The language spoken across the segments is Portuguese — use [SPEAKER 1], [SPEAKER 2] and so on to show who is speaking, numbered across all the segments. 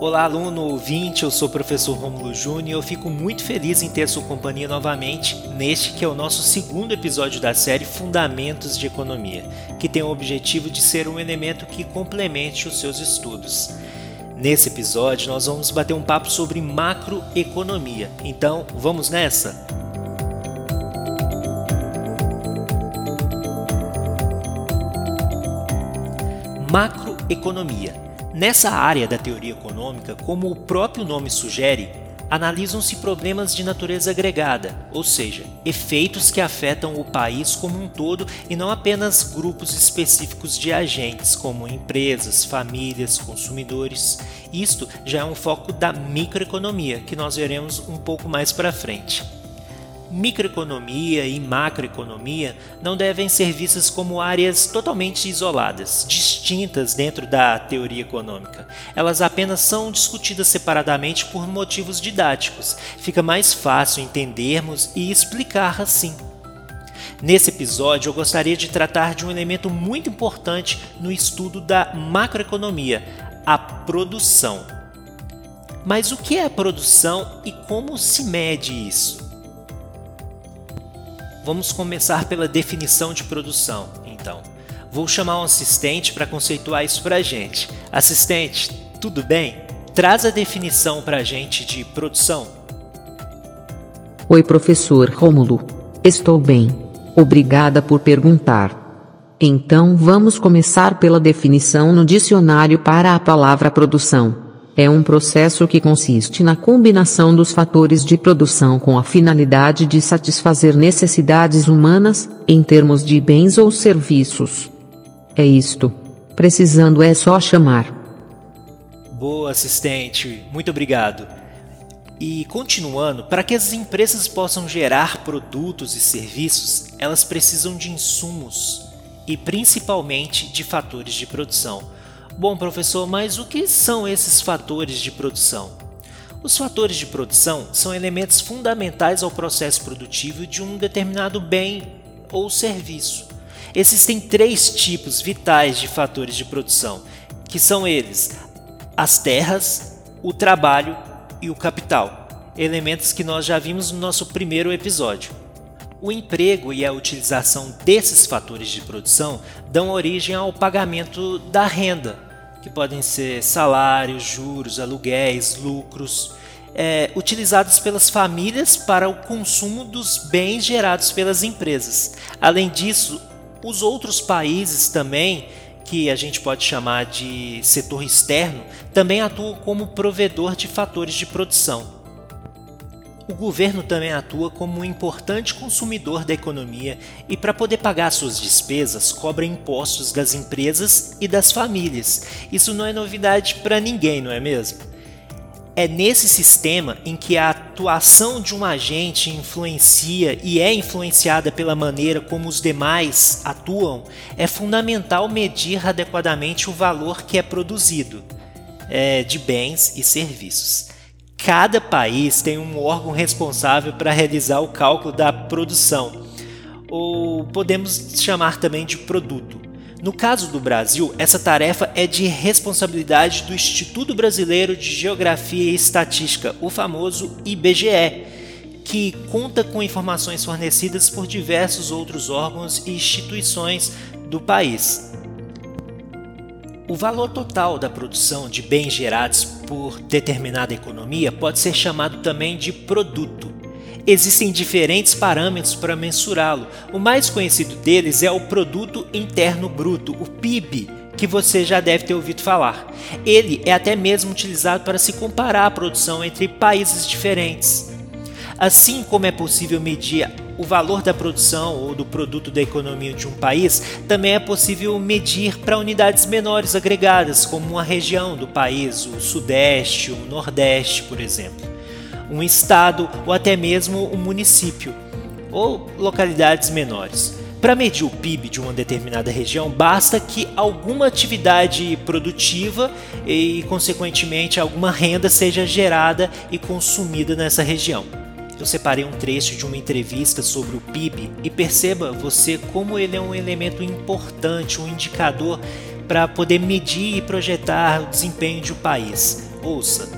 [SPEAKER 1] Olá, aluno ouvinte, eu sou o professor Romulo Júnior e eu fico muito feliz em ter sua companhia novamente neste que é o nosso segundo episódio da série Fundamentos de Economia, que tem o objetivo de ser um elemento que complemente os seus estudos. Nesse episódio, nós vamos bater um papo sobre macroeconomia. Então, vamos nessa? Macroeconomia Nessa área da teoria econômica, como o próprio nome sugere, analisam-se problemas de natureza agregada, ou seja, efeitos que afetam o país como um todo e não apenas grupos específicos de agentes, como empresas, famílias, consumidores. Isto já é um foco da microeconomia, que nós veremos um pouco mais para frente. Microeconomia e macroeconomia não devem ser vistas como áreas totalmente isoladas, distintas dentro da teoria econômica. Elas apenas são discutidas separadamente por motivos didáticos. Fica mais fácil entendermos e explicar assim. Nesse episódio, eu gostaria de tratar de um elemento muito importante no estudo da macroeconomia, a produção. Mas o que é a produção e como se mede isso? Vamos começar pela definição de produção, então. Vou chamar um assistente para conceituar isso para a gente. Assistente, tudo bem? Traz a definição para a gente de produção.
[SPEAKER 2] Oi, professor Rômulo. Estou bem. Obrigada por perguntar. Então vamos começar pela definição no dicionário para a palavra produção é um processo que consiste na combinação dos fatores de produção com a finalidade de satisfazer necessidades humanas, em termos de bens ou serviços. É isto. Precisando é só chamar.
[SPEAKER 1] Boa, assistente. Muito obrigado. E continuando, para que as empresas possam gerar produtos e serviços, elas precisam de insumos e principalmente de fatores de produção Bom, professor, mas o que são esses fatores de produção? Os fatores de produção são elementos fundamentais ao processo produtivo de um determinado bem ou serviço. Existem três tipos vitais de fatores de produção, que são eles: as terras, o trabalho e o capital, elementos que nós já vimos no nosso primeiro episódio. O emprego e a utilização desses fatores de produção dão origem ao pagamento da renda, que podem ser salários, juros, aluguéis, lucros, é, utilizados pelas famílias para o consumo dos bens gerados pelas empresas. Além disso, os outros países também, que a gente pode chamar de setor externo, também atuam como provedor de fatores de produção. O governo também atua como um importante consumidor da economia e, para poder pagar suas despesas, cobra impostos das empresas e das famílias. Isso não é novidade para ninguém, não é mesmo? É nesse sistema em que a atuação de um agente influencia e é influenciada pela maneira como os demais atuam, é fundamental medir adequadamente o valor que é produzido é, de bens e serviços. Cada país tem um órgão responsável para realizar o cálculo da produção, ou podemos chamar também de produto. No caso do Brasil, essa tarefa é de responsabilidade do Instituto Brasileiro de Geografia e Estatística, o famoso IBGE, que conta com informações fornecidas por diversos outros órgãos e instituições do país. O valor total da produção de bens gerados por determinada economia pode ser chamado também de produto. Existem diferentes parâmetros para mensurá-lo. O mais conhecido deles é o Produto Interno Bruto, o PIB, que você já deve ter ouvido falar. Ele é até mesmo utilizado para se comparar a produção entre países diferentes. Assim como é possível medir o valor da produção ou do produto da economia de um país, também é possível medir para unidades menores agregadas, como uma região do país, o Sudeste, o Nordeste, por exemplo, um estado ou até mesmo um município, ou localidades menores. Para medir o PIB de uma determinada região, basta que alguma atividade produtiva e, consequentemente, alguma renda seja gerada e consumida nessa região eu separei um trecho de uma entrevista sobre o PIB e perceba você como ele é um elemento importante, um indicador para poder medir e projetar o desempenho de um país. Ouça!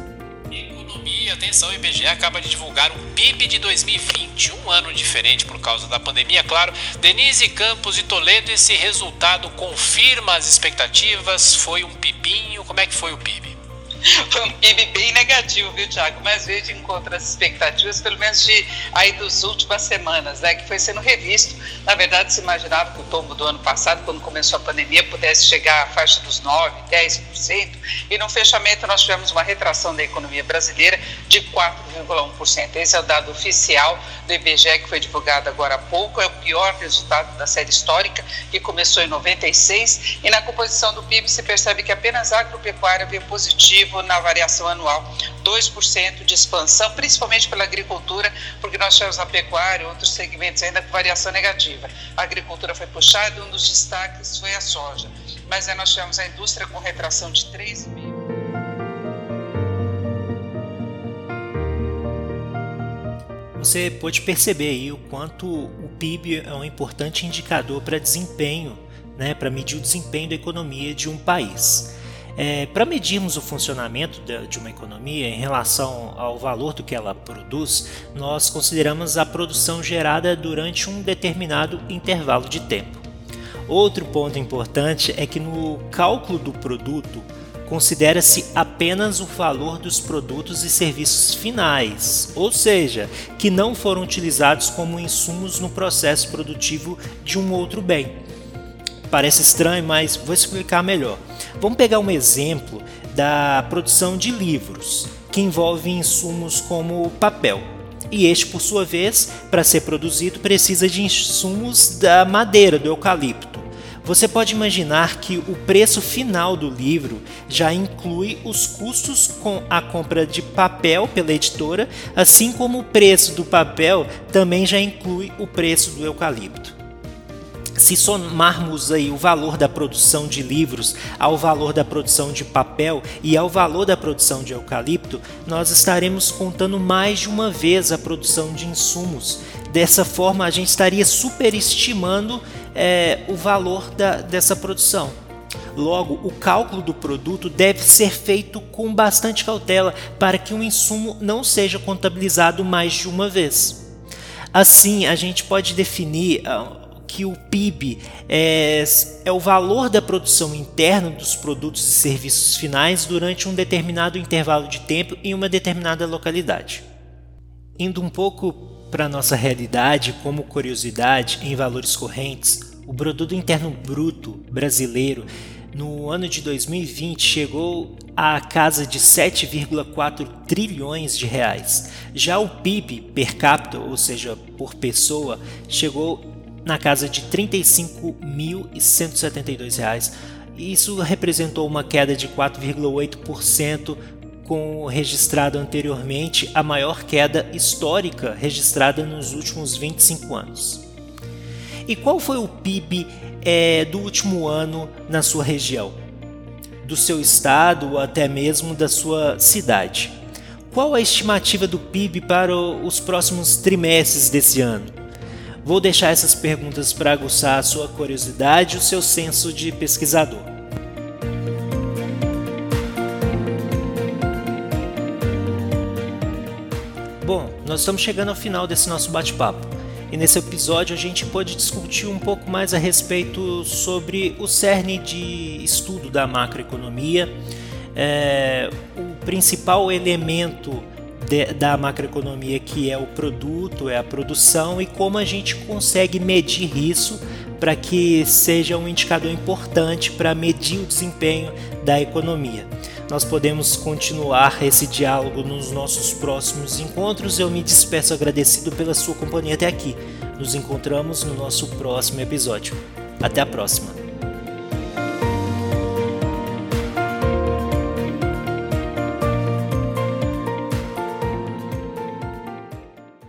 [SPEAKER 3] Economia, atenção, o IBGE acaba de divulgar o PIB de 2020, um ano diferente por causa da pandemia, claro. Denise Campos de Toledo, esse resultado confirma as expectativas? Foi um pibinho? Como é que foi o PIB?
[SPEAKER 4] foi um PIB bem negativo, viu, Tiago? Mas veio de encontro às expectativas, pelo menos de aí das últimas semanas, né? Que foi sendo revisto. Na verdade, se imaginava que o tombo do ano passado, quando começou a pandemia, pudesse chegar à faixa dos 9%, 10%, e no fechamento nós tivemos uma retração da economia brasileira de 4,1%. Esse é o dado oficial do IBGE que foi divulgado agora há pouco, é o pior resultado da série histórica, que começou em 96, e na composição do PIB se percebe que apenas a agropecuária veio positivo na variação anual, 2% de expansão, principalmente pela agricultura, porque nós tivemos na pecuária outros segmentos ainda com variação negativa. A agricultura foi puxada, um dos destaques foi a soja. Mas nós tivemos a indústria com retração de 3,5%.
[SPEAKER 1] Você pode perceber aí o quanto o PIB é um importante indicador para desempenho, né, para medir o desempenho da economia de um país. É, Para medirmos o funcionamento de, uma economia em relação ao valor do que ela produz, nós consideramos a produção gerada durante um determinado intervalo de tempo. Outro ponto importante é que no cálculo do produto considera-se apenas o valor dos produtos e serviços finais, ou seja, que não foram utilizados como insumos no processo produtivo de um outro bem. Parece estranho, mas vou explicar melhor. Vamos pegar um exemplo da produção de livros, que envolve insumos como papel. E este, por sua vez, para ser produzido, precisa de insumos da madeira, do eucalipto. Você pode imaginar que o preço final do livro já inclui os custos com a compra de papel pela editora, assim como o preço do papel também já inclui o preço do eucalipto se somarmos aí o valor da produção de livros ao valor da produção de papel e ao valor da produção de eucalipto, nós estaremos contando mais de uma vez a produção de insumos. Dessa forma, a gente estaria superestimando é, o valor da, dessa produção. Logo, o cálculo do produto deve ser feito com bastante cautela para que um insumo não seja contabilizado mais de uma vez. Assim, a gente pode definir ah, que o PIB é, é o valor da produção interna dos produtos e serviços finais durante um determinado intervalo de tempo em uma determinada localidade. Indo um pouco para nossa realidade, como curiosidade, em valores correntes, o produto interno bruto brasileiro no ano de 2020 chegou à casa de 7,4 trilhões de reais. Já o PIB per capita, ou seja, por pessoa, chegou na casa de R$ 35.172. Isso representou uma queda de 4,8%, com registrado anteriormente a maior queda histórica registrada nos últimos 25 anos. E qual foi o PIB é, do último ano na sua região? Do seu estado ou até mesmo da sua cidade? Qual a estimativa do PIB para os próximos trimestres desse ano? Vou deixar essas perguntas para aguçar a sua curiosidade e o seu senso de pesquisador. Bom, nós estamos chegando ao final desse nosso bate-papo. E nesse episódio a gente pode discutir um pouco mais a respeito sobre o cerne de estudo da macroeconomia, é, o principal elemento de, da macroeconomia, que é o produto, é a produção, e como a gente consegue medir isso para que seja um indicador importante para medir o desempenho da economia. Nós podemos continuar esse diálogo nos nossos próximos encontros. Eu me despeço agradecido pela sua companhia até aqui. Nos encontramos no nosso próximo episódio. Até a próxima!